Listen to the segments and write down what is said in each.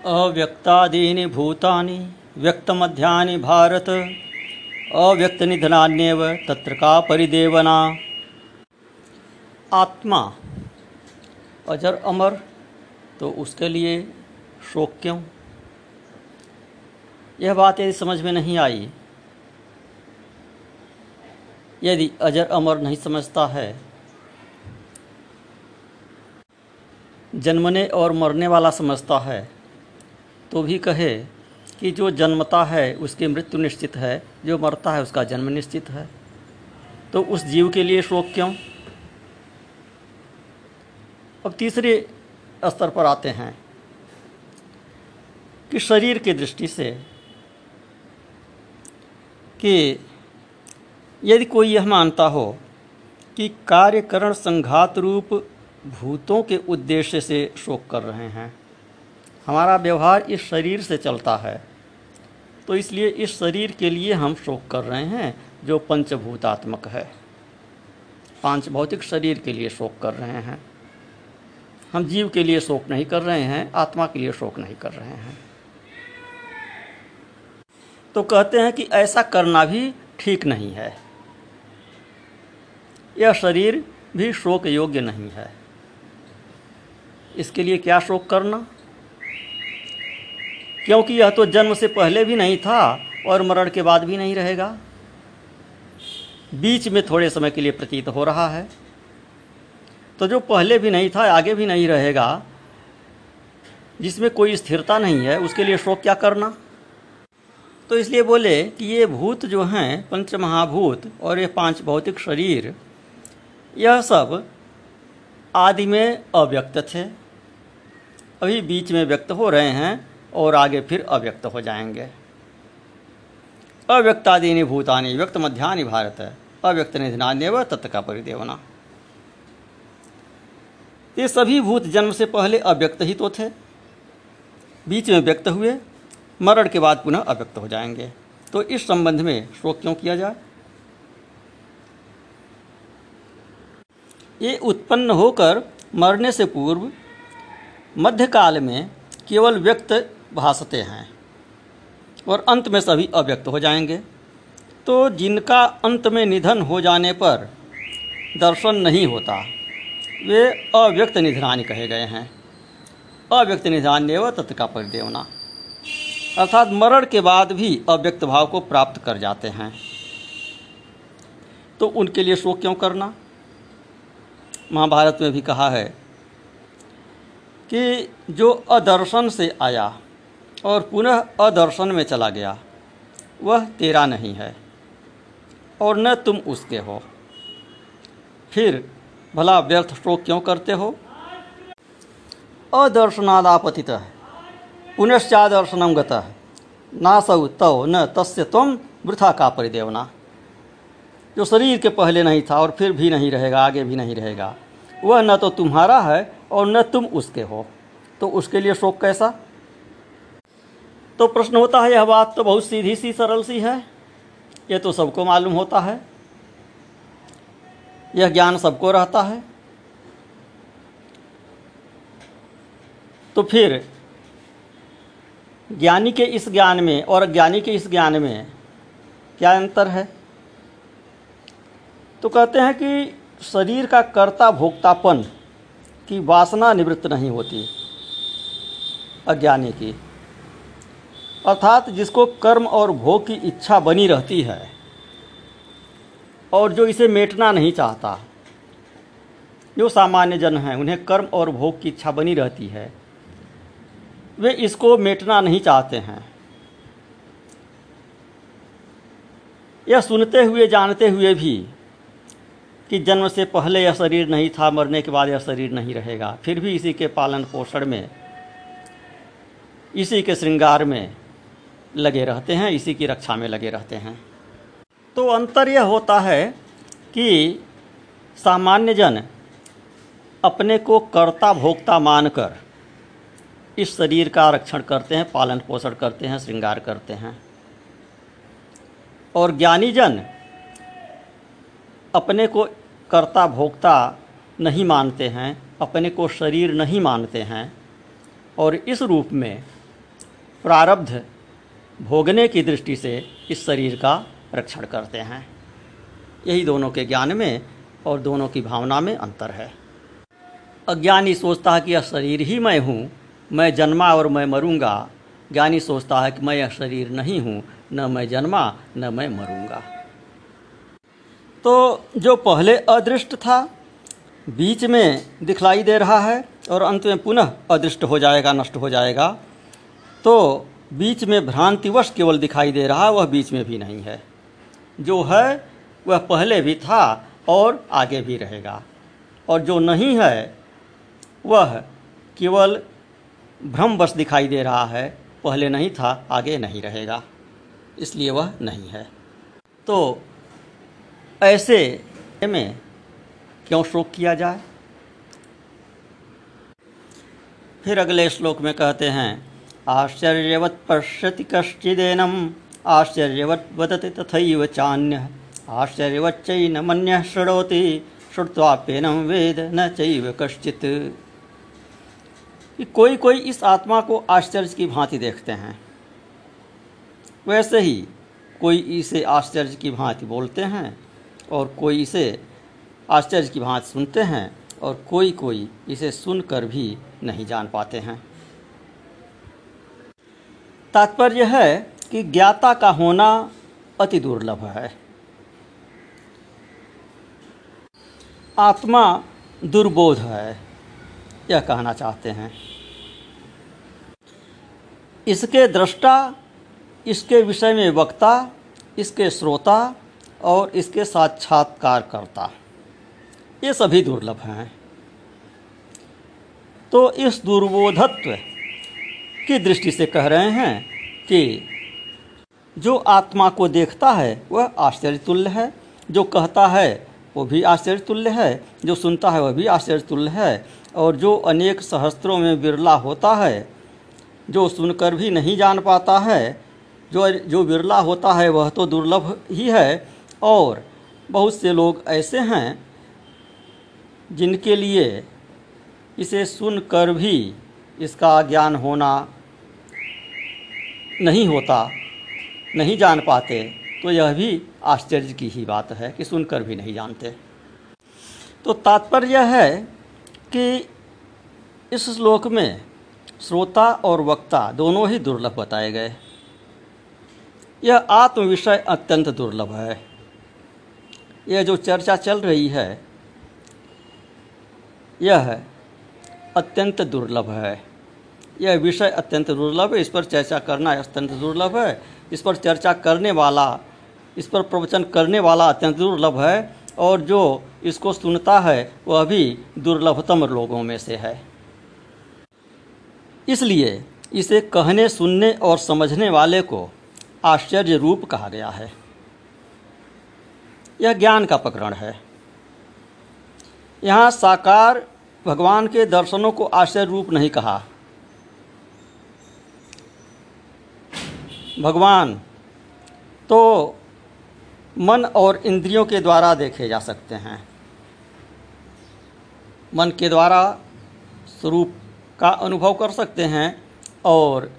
अव्यक्तादीनि भूतानि, व्यक्तमध्यानि भारत। अव्यक्तनिधनान्येव तत्र का परिदेवना। आत्मा, अजर अमर तो उसके लिए शोक क्यों? यह बात यदि समझ में नहीं आई, यदि अजर अमर नहीं समझता है, जन्मने और मरने वाला समझता है तो भी कहे कि जो जन्मता है, उसकी मृत्यु निश्चित है। जो मरता है, उसका जन्म निश्चित है। तो उस जीव के लिए शोक क्यों? अब तीसरे स्तर पर आते हैं कि शरीर की दृष्टि से कि यदि कोई यह मानता हो कि कार्यकरण संघात रूप भूतों के उद्देश्य से शोक कर रहे हैं हमारा व्यवहार इस शरीर से चलता है। तो इसलिए इस शरीर के लिए हम शोक कर रहे हैं, जो पंचभूतात्मक है। पाँच भौतिक शरीर के लिए शोक कर रहे हैं। हम जीव के लिए शोक नहीं कर रहे हैं, आत्मा के लिए शोक नहीं कर रहे हैं। तो कहते हैं कि ऐसा करना भी ठीक नहीं है। यह शरीर भी शोक योग्य नहीं है। इसके लिए क्या शोक करना? क्योंकि यह तो जन्म से पहले भी नहीं था और मरण के बाद भी नहीं रहेगा। बीच में थोड़े समय के लिए प्रतीत हो रहा है। तो जो पहले भी नहीं था, आगे भी नहीं रहेगा, जिसमें कोई स्थिरता नहीं है, उसके लिए शोक क्या करना? तो इसलिए बोले कि ये भूत जो हैं, पंच महाभूत और ये पाँच भौतिक शरीर, यह सब आदि में अव्यक्त थे। अभी बीच में व्यक्त हो रहे हैं और आगे फिर अव्यक्त हो जाएँगे। अव्यक्तादीनि भूतानी व्यक्त मध्यानि भारत है अव्यक्त निधनान्यव तत्व का परिदेवना। ये सभी भूत जन्म से पहले अव्यक्त ही तो थे। बीच में व्यक्त हुए, मरण के बाद पुनः अव्यक्त हो जाएँगे। तो इस संबंध में शोक क्यों किया जाए? ये उत्पन्न होकर मरने से पूर्व मध्यकाल में केवल व्यक्त भासते हैं और अंत में सभी अव्यक्त हो जाएँगे। तो जिनका अंत में निधन हो जाने पर दर्शन नहीं होता, वे अव्यक्त निधनानि कहे गए हैं। अव्यक्त निधान व तत्व का परिदेवना अर्थात मरण के बाद भी अव्यक्त भाव को प्राप्त कर जाते हैं। तो उनके लिए शोक क्यों करना? महाभारत में भी कहा है कि जो अदर्शन से आया और पुनः अदर्शन में चला गया। वह तेरा नहीं है और न तुम उसके हो। फिर भला व्यर्थ शोक क्यों करते हो? अदर्शनादापतित पुनश्चादर्शनम गतः। नासौ तव न तस्य तुम वृथा का परिदेवना। जो शरीर के पहले नहीं था और फिर भी नहीं रहेगा, आगे भी नहीं रहेगा। वह न तो तुम्हारा है और न तुम उसके हो। तो उसके लिए शोक कैसा? तो प्रश्न होता है, यह बात तो बहुत सीधी सी, सरल सी है। ये तो सबको मालूम होता है। यह ज्ञान सबको रहता है। तो फिर, ज्ञानी के इस ज्ञान में और अज्ञानी के इस ज्ञान में क्या अंतर है? तो कहते हैं कि शरीर का कर्ता भोक्तापन की वासना निवृत्त नहीं होती अज्ञानी की। अर्थात जिसको कर्म और भोग की इच्छा बनी रहती है और जो इसे मेटना नहीं चाहता। जो सामान्य जन हैं, उन्हें कर्म और भोग की इच्छा बनी रहती है। वे इसको मेटना नहीं चाहते हैं। यह सुनते हुए, जानते हुए भी कि जन्म से पहले यह शरीर नहीं था, मरने के बाद यह शरीर नहीं रहेगा, फिर भी इसी के पालन पोषण में, इसी के श्रृंगार में लगे रहते हैं, इसी की रक्षा में लगे रहते हैं। तो अंतर यह होता है कि सामान्य जन अपने को कर्ता भोक्ता मानकर इस शरीर का रक्षण करते हैं, पालन पोषण करते हैं, श्रृंगार करते हैं। और ज्ञानी जन अपने को कर्ता भोक्ता नहीं मानते हैं, अपने को शरीर नहीं मानते हैं और इस रूप में प्रारब्ध भोगने की दृष्टि से इस शरीर का रक्षण करते हैं। यही दोनों के ज्ञान में और दोनों की भावना में अंतर है। अज्ञानी सोचता है कि यह शरीर ही मैं हूँ, मैं जन्मा और मैं मरूँगा। ज्ञानी सोचता है कि मैं यह शरीर नहीं हूँ, न मैं जन्मा, न मैं मरूँगा। तो जो पहले अदृष्ट था, बीच में दिखलाई दे रहा है और अंत में पुनः अदृष्ट हो जाएगा, नष्ट हो जाएगा। तो बीच में भ्रांतिवश केवल दिखाई दे रहा, वह बीच में भी नहीं है। जो है, वह पहले भी था और आगे भी रहेगा। और जो नहीं है, वह केवल भ्रमवश दिखाई दे रहा है। पहले नहीं था, आगे नहीं रहेगा। इसलिए वह नहीं है। तो ऐसे में क्यों शोक किया जाए? फिर अगले श्लोक में कहते हैं आश्चर्यवत पश्यति कश्चिदेनम आश्चर्यवत वदति तथैव चान्य। आश्चर्यवच्चैन मन्य शृणोति श्रुत्वाप्यनम वेद न चैव कश्चित। कि कोई कोई इस आत्मा को आश्चर्य की भांति देखते हैं। वैसे ही कोई इसे आश्चर्य की भांति बोलते हैं और कोई इसे आश्चर्य की भांति सुनते हैं और कोई कोई इसे सुनकर भी नहीं जान पाते हैं। तात्पर्य है कि ज्ञाता का होना अति दुर्लभ है। आत्मा दुर्बोध है, यह कहना चाहते हैं। इसके दृष्टा, इसके विषय में वक्ता, इसके श्रोता और इसके साक्षात्कारकर्ता, ये सभी दुर्लभ हैं। तो इस दुर्बोधत्व की दृष्टि से कह रहे हैं कि जो आत्मा को देखता है, वह आश्चर्य तुल्य है। जो कहता है, वो भी आश्चर्य तुल्य है। जो सुनता है, वह भी आश्चर्य तुल्य है। और जो अनेक सहस्त्रों में बिरला होता है, जो सुनकर भी नहीं जान पाता है, जो जो बिरला होता है, वह तो दुर्लभ ही है। और बहुत से लोग ऐसे हैं, जिनके लिए इसे सुनकर भी इसका ज्ञान होना नहीं होता, नहीं जान पाते तो यह भी आश्चर्य की ही बात है कि सुनकर भी नहीं जानते। तो तात्पर्य है कि इस श्लोक में श्रोता और वक्ता दोनों ही दुर्लभ बताए गए। यह आत्म विषय अत्यंत दुर्लभ है। यह जो चर्चा चल रही है, यह अत्यंत दुर्लभ है। यह विषय अत्यंत दुर्लभ है। इस पर चर्चा करना अत्यंत दुर्लभ है। इस पर चर्चा करने वाला, इस पर प्रवचन करने वाला अत्यंत दुर्लभ है और जो इसको सुनता है, वह भी दुर्लभतम लोगों में से है। इसलिए इसे कहने, सुनने और समझने वाले को आश्चर्य रूप कहा गया है। यह ज्ञान का प्रकरण है। यहाँ साकार भगवान के दर्शनों को आश्चर्य रूप नहीं कहा। भगवान तो मन और इंद्रियों के द्वारा देखे जा सकते हैं। मन के द्वारा स्वरूप का अनुभव कर सकते हैं और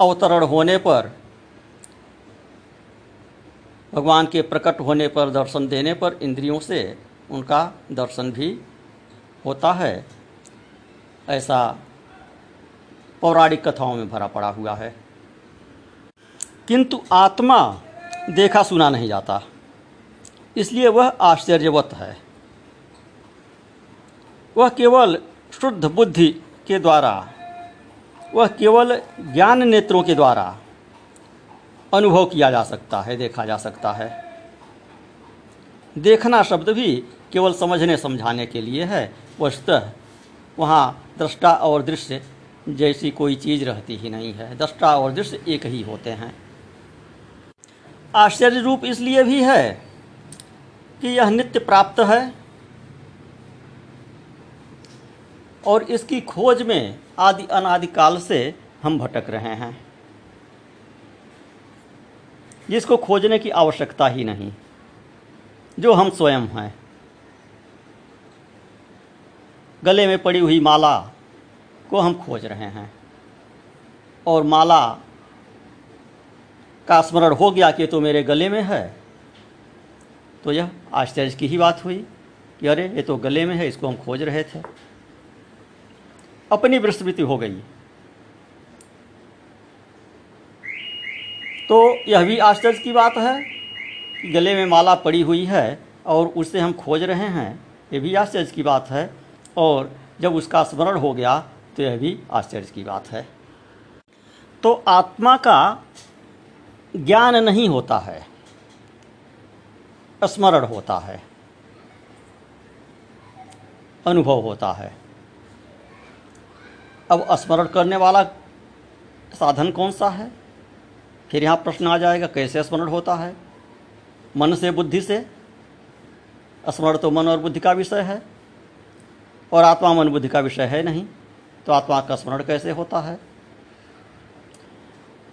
अवतरण होने पर, भगवान के प्रकट होने पर, दर्शन देने पर इंद्रियों से उनका दर्शन भी होता है। ऐसा पौराणिक कथाओं में भरा पड़ा हुआ है। किंतु आत्मा देखा सुना नहीं जाता। इसलिए वह आश्चर्यवत है। वह केवल शुद्ध बुद्धि के द्वारा, वह केवल ज्ञान नेत्रों के द्वारा अनुभव किया जा सकता है, देखा जा सकता है। देखना शब्द भी केवल समझने, समझाने के लिए है। वस्तः वहाँ दृष्टा और दृश्य जैसी कोई चीज़ रहती ही नहीं है। दृष्टा और दृश्य एक ही होते हैं। आश्चर्य रूप इसलिए भी है कि यह नित्य प्राप्त है और इसकी खोज में आदि अनादिकाल से हम भटक रहे हैं। जिसको खोजने की आवश्यकता ही नहीं, जो हम स्वयं हैं। गले में पड़ी हुई माला को हम खोज रहे हैं और माला का स्मरण हो गया कि तो मेरे गले में है। तो यह आश्चर्य की ही बात हुई कि अरे, ये तो गले में है, इसको हम खोज रहे थे। अपनी विस्मृति हो गई। तो यह भी आश्चर्य की बात है कि गले में माला पड़ी हुई है और उसे हम खोज रहे हैं। ये भी आश्चर्य की बात है और जब उसका स्मरण हो गया तो यह भी आश्चर्य की बात है। तो आत्मा का ज्ञान नहीं होता है स्मरण होता है, अनुभव होता है। अब स्मरण करने वाला साधन कौन सा है? फिर यहाँ प्रश्न आ जाएगा, कैसे स्मरण होता है? मन से, बुद्धि से? स्मरण तो मन और बुद्धि का विषय है, और आत्मा मन बुद्धि का विषय है नहीं तो आत्मा का स्मरण कैसे होता है?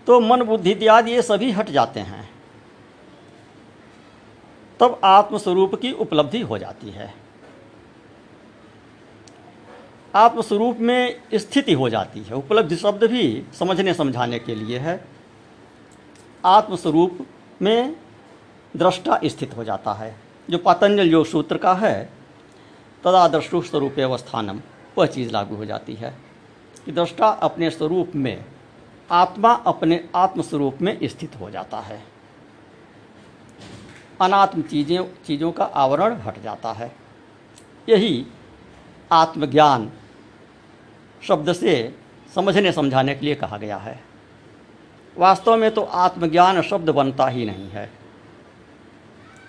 तो मन बुद्धि इत्यादि ये सभी हट जाते हैं। तब आत्मस्वरूप की उपलब्धि हो जाती है। आत्मस्वरूप में स्थिति हो जाती है। उपलब्धि शब्द भी समझने समझाने के लिए है। आत्मस्वरूप में दृष्टा स्थित हो जाता है। जो पतंजल योग सूत्र का है तदा दृष्टु स्वरूप अवस्थानम वह चीज़ लागू हो जाती है कि दृष्टा अपने स्वरूप में आत्मा अपने आत्मस्वरूप में स्थित हो जाता है। अनात्म चीज़ें, चीज़ों का आवरण हट जाता है। यही आत्मज्ञान शब्द से समझने, समझाने के लिए कहा गया है। वास्तव में तो आत्मज्ञान शब्द बनता ही नहीं है,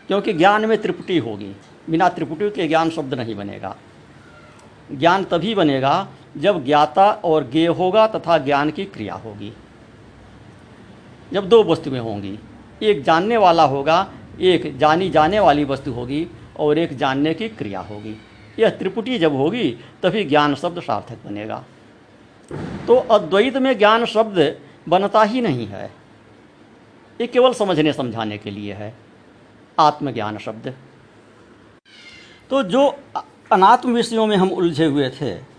क्योंकि ज्ञान में त्रिपुटी होगी। बिना त्रिपुटी के ज्ञान शब्द नहीं बनेगा। ज्ञान तभी बनेगा जब ज्ञाता और ज्ञेय होगा तथा ज्ञान की क्रिया होगी। जब दो वस्तुएँ होंगी, एक जानने वाला होगा, एक जानी जाने वाली वस्तु होगी और एक जानने की क्रिया होगी। यह त्रिपुटी जब होगी, तभी ज्ञान शब्द सार्थक बनेगा। तो अद्वैत में ज्ञान शब्द बनता ही नहीं है। ये केवल समझने समझाने के लिए है। आत्मज्ञान शब्द। तो जो अनात्म विषयों में हम उलझे हुए थे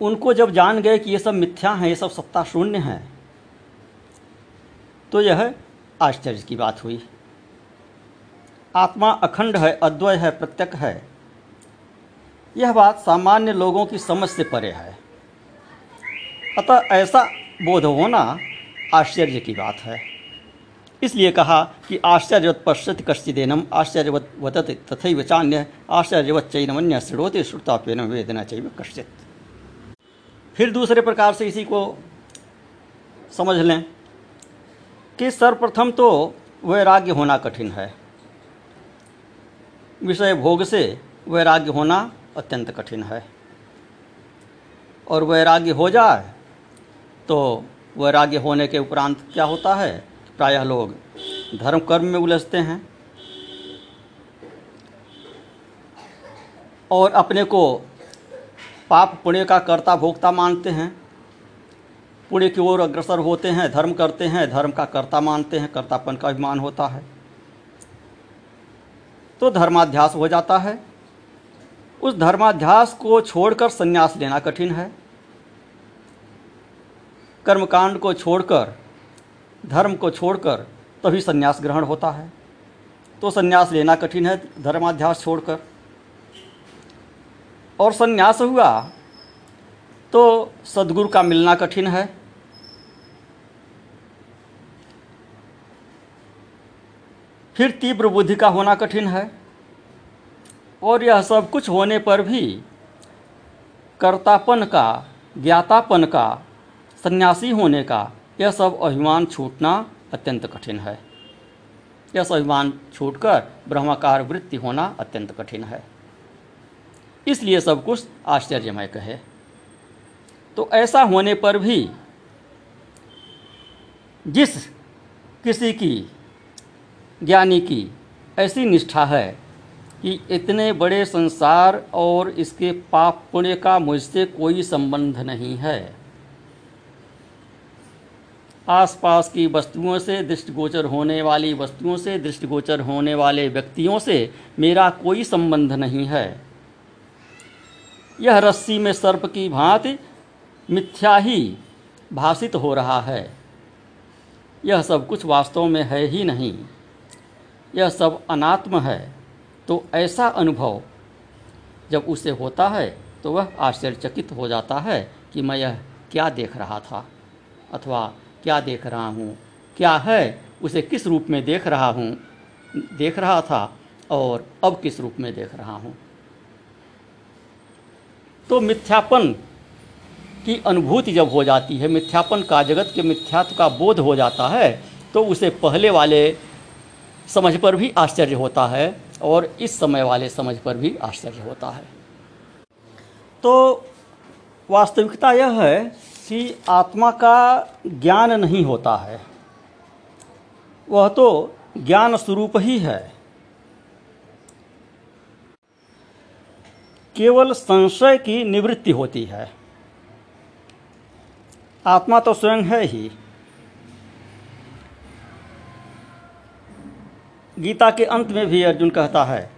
उनको जब जान गए कि ये सब मिथ्या हैं, ये सब सत्ता शून्य हैं तो यह आश्चर्य की बात हुई। आत्मा अखंड है, अद्वय है, प्रत्यक है। यह बात सामान्य लोगों की समझ से परे है। अतः ऐसा बोध होना आश्चर्य की बात है। इसलिए कहा कि आश्चर्यवत पश्यति कश्चिदेनम, आश्चर्यवत वतत तथा चान्य आश्चर्यवत चैनमन्य श्रोते श्रुताप्यन वेदना चैव कश्चित। फिर दूसरे प्रकार से इसी को समझ लें कि सर्वप्रथम तो वैराग्य होना कठिन है। विषय भोग से वैराग्य होना अत्यंत कठिन है। और वैराग्य हो जाए तो वैराग्य होने के उपरांत क्या होता है? प्रायः लोग धर्म कर्म में उलझते हैं और अपने को पाप पुण्य का कर्ता भोक्ता मानते हैं। पुण्य की ओर अग्रसर होते हैं, धर्म करते हैं, धर्म का कर्ता मानते हैं, कर्तापन का अभिमान होता है। तो धर्माध्यास हो जाता है। उस धर्माध्यास को छोड़कर संन्यास लेना कठिन है। कर्मकांड को छोड़कर, धर्म को छोड़कर तभी संन्यास ग्रहण होता है। तो संन्यास लेना कठिन है धर्माध्यास छोड़कर। और संन्यास हुआ तो सदगुरु का मिलना कठिन है। फिर तीव्र बुद्धि का होना कठिन है। और यह सब कुछ होने पर भी कर्तापन का, ज्ञातापन का, सन्यासी होने का, यह सब अभिमान छूटना अत्यंत कठिन है। यह सब अभिमान छूटकर ब्रह्माकार वृत्ति होना अत्यंत कठिन है। इसलिए सब कुछ आश्चर्यमय कहे। तो ऐसा होने पर भी जिस किसी की, ज्ञानी की ऐसी निष्ठा है कि इतने बड़े संसार और इसके पाप पुण्य का मुझसे कोई संबंध नहीं है। आसपास की वस्तुओं से दृष्टिगोचर होने वाली वस्तुओं से दृष्टिगोचर होने वाले व्यक्तियों से मेरा कोई संबंध नहीं है। यह रस्सी में सर्प की भांति मिथ्या ही भाषित हो रहा है। यह सब कुछ वास्तव में है ही नहीं। यह सब अनात्म है तो ऐसा अनुभव जब उसे होता है तो वह आश्चर्यचकित हो जाता है कि मैं यह क्या देख रहा था, अथवा क्या देख रहा हूँ, क्या है, उसे किस रूप में देख रहा हूँ, देख रहा था, और अब किस रूप में देख रहा हूँ। तो मिथ्यापन की अनुभूति जब हो जाती है, मिथ्यापन का जगत के मिथ्यात्व का बोध हो जाता है तो उसे पहले वाले समझ पर भी आश्चर्य होता है और इस समय वाले समझ पर भी आश्चर्य होता है। तो वास्तविकता यह है कि आत्मा का ज्ञान नहीं होता है। वह तो ज्ञान स्वरूप ही है। केवल संशय की निवृत्ति होती है। आत्मा तो स्वयं है ही। गीता के अंत में भी अर्जुन कहता है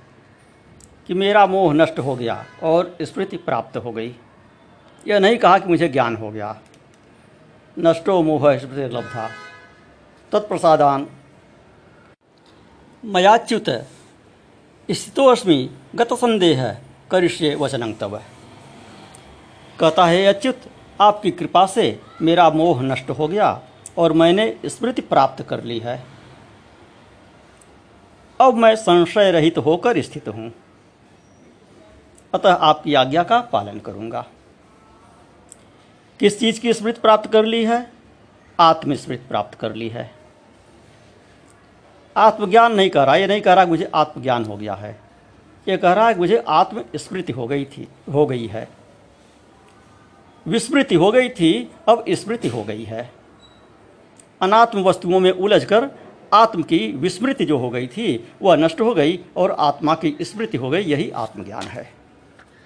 कि मेरा मोह नष्ट हो गया और स्मृति प्राप्त हो गई। यह नहीं कहा कि मुझे ज्ञान हो गया। नष्टो मोह स्मृति लब्धा। तत्प्रसादान। मयाच्युत। स्थितोस्मी गत संदेह करिष्य वचनं तब कहता है, अच्युत, आपकी कृपा से मेरा मोह नष्ट हो गया और मैंने स्मृति प्राप्त कर ली है। अब मैं संशय रहित होकर स्थित हूँ। अतः आपकी आज्ञा का पालन करूँगा। किस चीज़ की स्मृति प्राप्त कर ली है? आत्मस्मृति प्राप्त कर ली है। आत्मज्ञान नहीं कह रहा, ये नहीं कह रहा मुझे आत्मज्ञान हो गया है। ये कह रहा है मुझे आत्मस्मृति हो गई थी, हो गई है। विस्मृति हो गई थी, अब स्मृति हो गई है। अनात्म वस्तुओं में उलझकर आत्म की विस्मृति जो हो गई थी, वह नष्ट हो गई और आत्मा की स्मृति हो गई, यही आत्मज्ञान है।